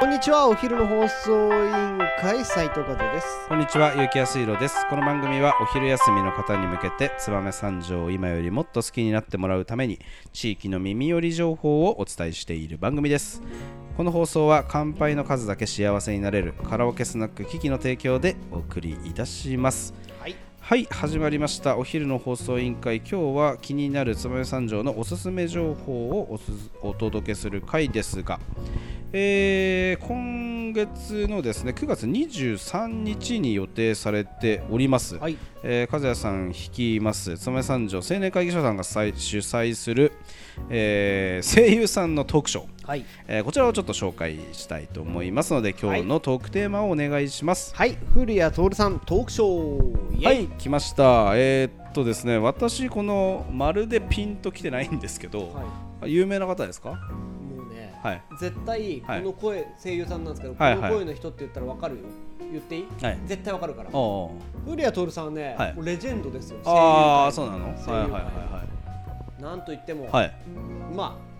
こんにちはお昼の放送委員会斉藤和ですこんにちは、ゆうきやすいろです。この番組はお昼休みの方に向けて、燕三条を今よりもっと好きになってもらうために、地域の耳寄り情報をお伝えしている番組です。この放送は乾杯の数だけ幸せになれるカラオケスナックキキの提供でお送りいたします。はいはい、始まりました。お昼の放送委員会、今日は気になる燕三条のおすすめ情報をお届けする回ですが、えー今月のですね9月23日に予定されております、はい。えー和也さん率います燕三条青年会議所さんが主催する、えー声優さんのトークショー、はい。えーこちらをちょっと紹介したいと思いますので今日のトークテーマをお願いします。はい。古谷徹さんトークショー。はい、来ました。えーっとですね、私、このまるでピンときてないんですけど、は有名な方ですか？はい。絶対こはいの声声優さんなんですけどこはいはいの声の人って言ったらわかるよ言っていい？はい。絶対わかるからお古谷徹さんはねはいもうレジェンドですよああ、声優界そうなの？はい声優界はいはなんといってもいはい。はい。まあ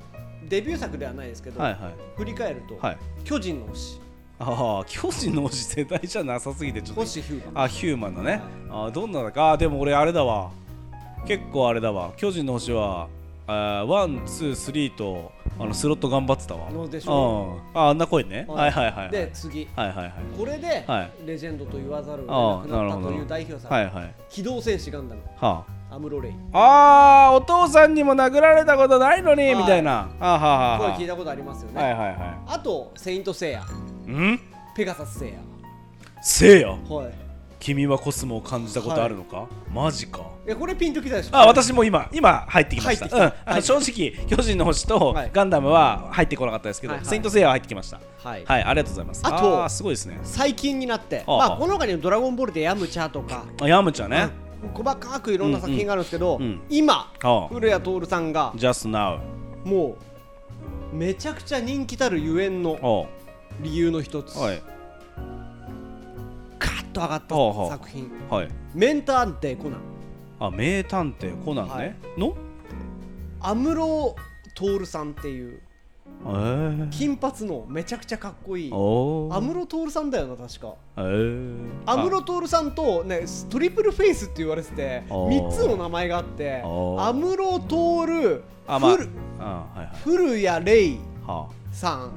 デビュー作ではないですけどはいはい。振り返るとはい。巨人の星ああ、巨人の推し世代じゃなさすぎて、ちょっと。星ヒューマンあ、ヒューマンのね。あーどんなだか。あーでも俺、あれだわ。結構あれだわ。巨人の星は、 one、two、three と、あのスロット頑張ってたわ。のでしうんょ。ああんな声ね。ははいいはいはいはい。で次はいはいはい。これではいレジェンドと言わざるをああ得なくなったという代表作はいはい。機動戦士ガンダムはアムロレイあ。あーお父さんにも殴られたことないのに、はいみたいな。あーはあはあはあ声聞いたことありますよねはいはいはあと聖闘士星矢い。ん？ペガサス星矢せいや。はい君はコスモを感じたことあるのか、マジか。いやこれピンときたでしょ？あ私も今今入ってきました。うん、あの正直巨人の星とはい。ガンダムは入ってこなかったですけど、はいはいセイントセイヤは入ってきました。はい。はいありがとうございます。あとーすごいですね。最近になってまあこの他にもドラゴンボールでヤムチャとかあヤムちゃんね、うん細かくいろんな作品があるんですけどうんうん今あ古谷徹さんが Just now もうめちゃくちゃ人気たるゆえんのお理由の一つ。はいと上がった作品。はい。メンターテコナン。あ名探偵コナンね、はい。の？安室徹さんっていう。え。ー、金髪のめちゃくちゃかっこいい。安室徹さんだよな確か。え。ー、安室徹さんとねトリプルフェイスって言われてておー。3つの名前があって安室徹古谷レイはさんっ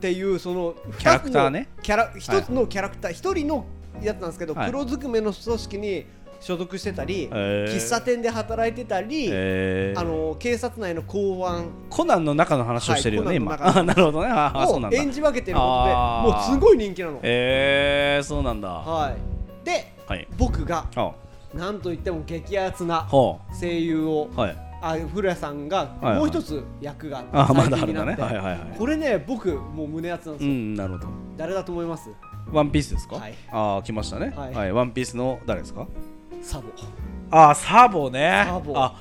ていうそのキャラクターね。キャラ一つのキャラクター一人のやつなんですけどはい。黒ずくめの組織に所属してたりえー。喫茶店で働いてたりえー、あの警察内の公安。コナンの中の話をしてるよね、はい今。なるほどね。ああそうなんだ。を演じ分けてることでもうすごい人気なの。えー、そうなんだ。はい、ではい。僕があなんといっても激アツなほ声優をうはい。あ古谷さんがはいはい。もう一つ役があまだあるんだね。はいはいはい。これね僕もう胸熱なんですうよ、んなるほど。誰だと思います？ワンピースですか、はい。ああ来ましたね。ははい。い、ワンピースの誰ですか？サボ。ああサボね。サボ。あ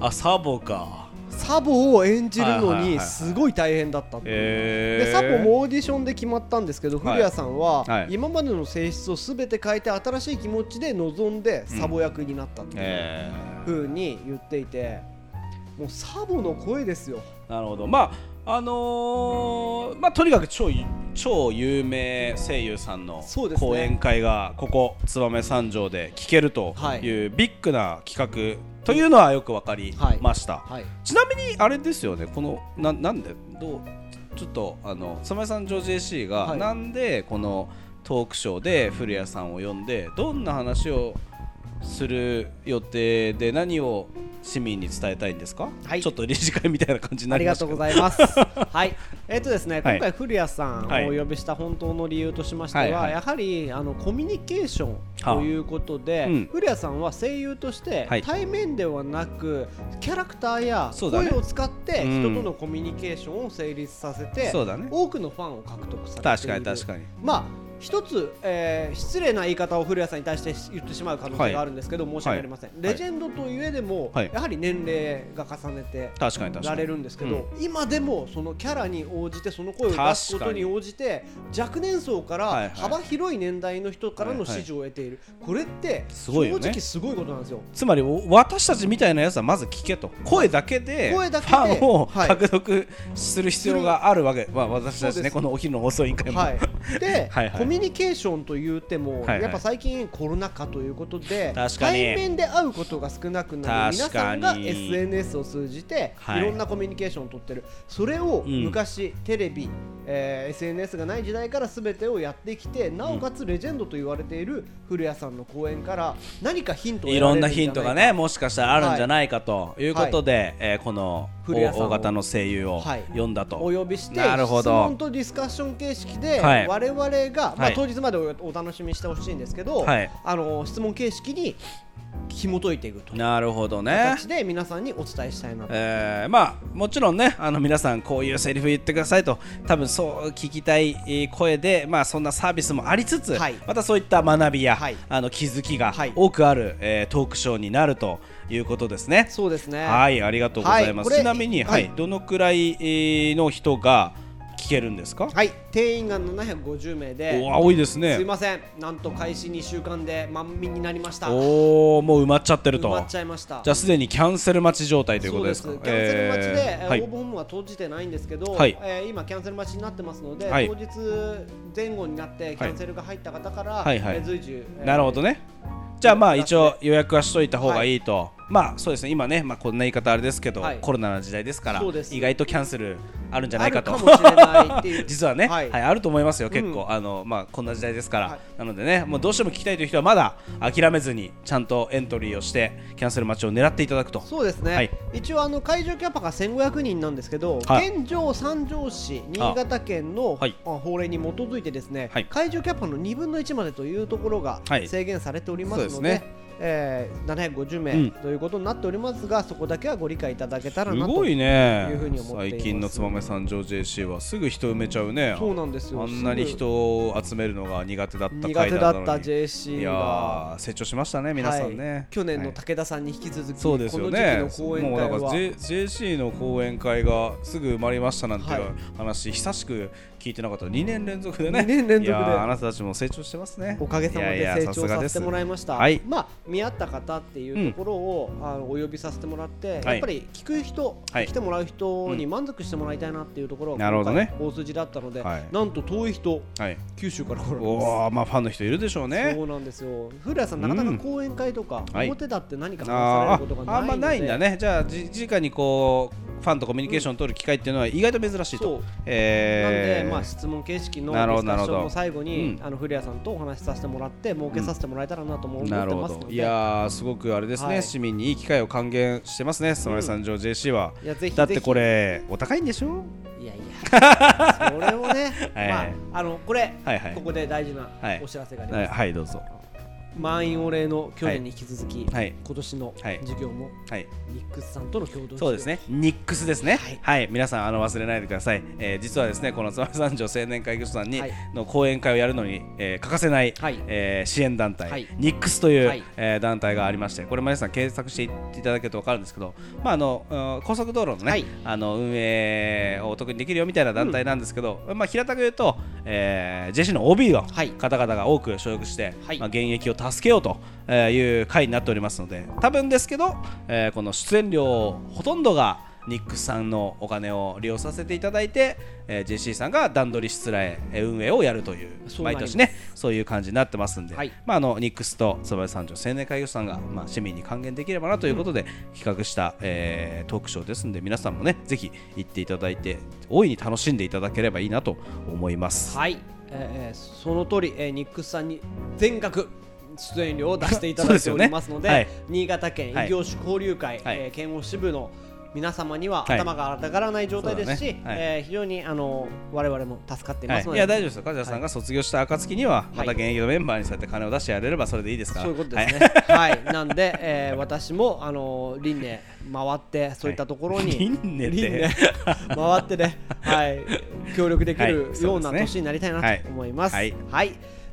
あサボか。サボを演じるのにすごい大変だったってえー、でサボもオーディションで決まったんですけど、はい。古谷さんは、はい。今までの性質を全て変えて新しい気持ちで臨ん。でサボ役になったっていうえふうに言っていてもうサボの声ですよ。ー、なるほど。まああのー、まあとにかく超超有名声優さんの講演会がここ燕三条で聞けるとはい。いうビッグな企画というのはよくわかりました、はい。ちなみにあれですよね。このななんで？どう？ちょっとあの燕三条 JC が、はい。なんでこのトークショーで古谷さんを呼んでどんな話をする予定で何を市民に伝えたいんですか、はい。ちょっと理事会みたいな感じになありがとうりましたけどございます。はい、えっ、とですね、はい。今回古谷さんはい。をお呼びした本当の理由としましては、はいはい。やはりあのコミュニケーションということで、はあ。うん。古谷さんは声優として、はい。対面ではなくキャラクターや声を使ってうん。人とのコミュニケーションを成立させて、そうだね。多くのファンを獲得されている。確かに確かに。まあ一つ、えー失礼な言い方を古谷さんに対して言ってしまう可能性があるんですけど、申し訳ありません、い。レジェンドといえでも、はい。やはり年齢が重ねて確かに確からにれるんですけど、今でもそのキャラに応じてその声を出すことに応じて若年層からはいはい。幅広い年代の人からの支持を得ている、これって正直すごいことなんですよ。つまりお私たちみたいなやつはまず聞けと。声だけで声だけでファンをはい。獲得する必要があるわけ、まあ、私たちねこのお昼の遅い委員会も、はい、ではいはい。コミュニケーションと言っても、はいはい。やっぱ最近コロナ禍ということで対面で会うことが少なくなる。皆さんが SNS を通じて、はいい、ろんなコミュニケーションを取ってる。それをうん。昔、テレビ、えー SNS がない時代から全てをやってきてなおかつレジェンドと言われている古谷さんの講演から何かヒントをいろんなヒントがねもしかしたらあるんじゃないかということで、えーこの古谷さんを。大型の声優をはい。読んだと、お呼びしてなるほど。質問とディスカッション形式で、はい。我々が、まあ、はい。当日までおお楽しみにしてほしいんですけど、はい。あの質問形式に紐解いていくとなるほどね形で皆さんにお伝えしたいなと。えーまあもちろんねあの皆さんこういうセリフ言ってくださいと多分そう聞きたいえー声でまあそんなサービスもありつつ、はいまたそういった学びや、はいあの気づきがはい多くある、えートークショーになるということですね。そうですね。はいありがとうございます。ちなみに、ははいいどのくらい、えーの人が聞けるんですか、はい、定員が750名で、おー多いですすいね。ません、なんと開始2週間で満員になりました。埋おおもう埋まっちゃってると。まっちゃいました。じゃあすでにキャンセル待ち状態ということですか？そうです。キャンセル待ちで、えー応募本は閉じてないんですけど、はい。えー今キャンセル待ちになってますので、はい。当日前後になってキャンセルが入った方から、はい。はい。えー随時、えーなるほどね。じゃあまあ一応予約はしといた方がいいと、まあそうですね。今ね、まあ、こんな言い方あれですけど、はい。コロナの時代ですから意外とキャンセルあるんじゃないかと。実はね、ははいいあると思いますよ結構、うんあのまあ、こんな時代ですから、はい。なのでねもうどうしても聞きたいという人はまだ諦めずにちゃんとエントリーをしてキャンセル待ちを狙っていただくと。そうですね、はい。一応あの会場キャパが1500人なんですけど、はい。現状三条市新潟県の法令に基づいてですね、はい。会場キャパの2分の1までというところがはい。制限されておりますので,、そうですねえー750名、うん。ということになっておりますがそこだけはご理解いただけたらなといね。いうふうに思っています。最近の燕三条 JC はすぐ人埋めちゃうね。そうなんですよ。あんなに人を集めるのが苦手だった苦回手だった JC いや成長しましたね皆さんね、はい去年のはい武田さんに引き続き、そうですよこねもうだから、J、JC の講演会がすぐ埋まりましたなんていうはい。話、久しく聞いてなかった。2年連続でね。2年連続で。あなたたちも成長してますね。おかげさまで成長させてもらいました。はい。まあ見合った方っていうところを、あのお呼びさせてもらって、やっぱり聞く人、はい。来てもらう人に満足してもらいたいなっていうところがなるほどね。今回大筋だったので、はい。なんと遠い人はい。九州から来られます。まあファンの人いるでしょうね。そうなんですよ。古谷さんなかなか講演会とか、はい。表だって何か話されあることがないので、ーあんまないんだね。じゃあじ直にこうファンとコミュニケーションを取る機会っていうのは意外と珍しいと、そう。えー。なんで、まあ、質問形式のディスカッションの最後に、うん。あの古谷さんとお話しさせてもらって儲けさせてもらえたらなとも思ってますので、どいやーすごくあれですね、はい。市民にいい機会を還元してますねその三条 JC は、いやぜひだってこれお高いんでしょ？いやいや、それをね、はい。まあ、あのこれ、ここで大事なはい。お知らせがあります。はい、はい、どうぞ満員御礼の去年に引き続き、はい。今年のはい。授業もはい。ニックスさんとの共同そうですね、ニックスですね。はい。はい、皆さんあの忘れないでください。えー実はですね、この燕三条青年会議所さんに、はい。の講演会をやるのに、えー欠かせない、はい。えー支援団体、はい。ニックスという、はい。えー団体がありまして、これ皆さん検索していただけると分かるんですけど、まああのうん高速道路のね、はい。あの運営をお得にできるよみたいな団体なんですけど、まあ平たく言うと、えー、JC の OB のはい。方々が多く所属して、はい。まあ現役を助けようとえーいう会になっておりますので、多分ですけど、えーこの出演料ほとんどがニックスさんのお金を利用させていただいて、えー JC さんが段取りしつらええー運営をやるという毎年ねそういう感じになってますんで、はい。まあ、あのニックスと燕三条青年会議所さんが、まあ、市民に還元できればなということで企画した、えートークショーですんで皆さんもねぜひ行っていただいて大いに楽しんでいただければいいなと思います。はい、えーその通り、えーニックスさんに全額出演料を出していただいておりますのでね。はい。新潟県はい異業種交流会、はい。えー県央支部の皆様にははい頭が上がらない状態ですし、そうだね。はい。えー非常にあの我々も助かっていはい、ますので、い。や大丈夫ですよ。梶谷さんが卒業した暁にはまた現役のメンバーにそうやって金を出してやれればそれでいいですか。らそういうことですね。はい、なんで、えー私もあの輪廻回ってそういったところに、輪廻って？輪廻回ってね、はい、協力できるはい。ような年になりたいなはいと思います。はい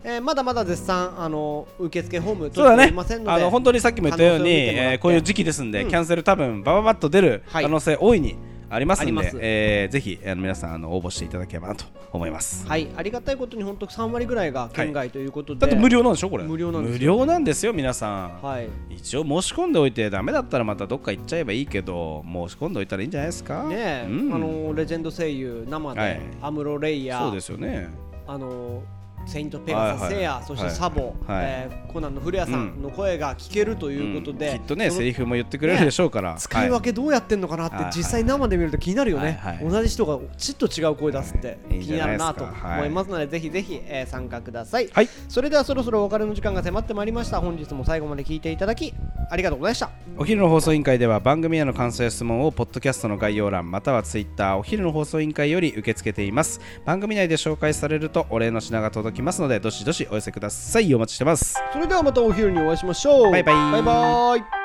えーまだまだ絶賛あの受付ホームそうだね。あの本当にさっきも言ったように、えーこういう時期ですんで、うん。キャンセル多分バババッと出るはい。可能性大いにありますんで、えーぜひあの皆さんあの応募していただければなと思います。はい、ありがたいことに本当3割ぐらいが県外ということで、だって無料なんでしょこれ。無料なんですよ。無料なんですよ皆さん、はい、一応申し込んでおいてダメだったらまたどっか行っちゃえばいいけど申し込んでおいたらいいんじゃないですか？ねえ、うん。あのレジェンド声優生で、はい。アムロレイヤー。そうですよね。あのセイントペガサはいはい。セイヤ、そしてサボ、はい。えーコナンの古谷さんの声が聞けるということで、うん。きっとねセリフも言ってくれるでしょうから、使い分けどうやってんのかなって、はい。実際生で見ると気になるよね、はい。はい。同じ人がちっと違う声出すって気になるなと思いますので、ぜひぜひ、えー参加ください、はい。それではそろそろお別れの時間が迫ってまいりました。本日も最後まで聞いていただきありがとうございました。お昼の放送委員会では番組への感想や質問をポッドキャストの概要欄またはツイッターお昼の放送委員会より受け付けています。番組内で紹介されるとお礼の品が届きますのでどしどしお寄せください。お待ちしてます。それではまたお昼にお会いしましょう。バイバイ。バイバイ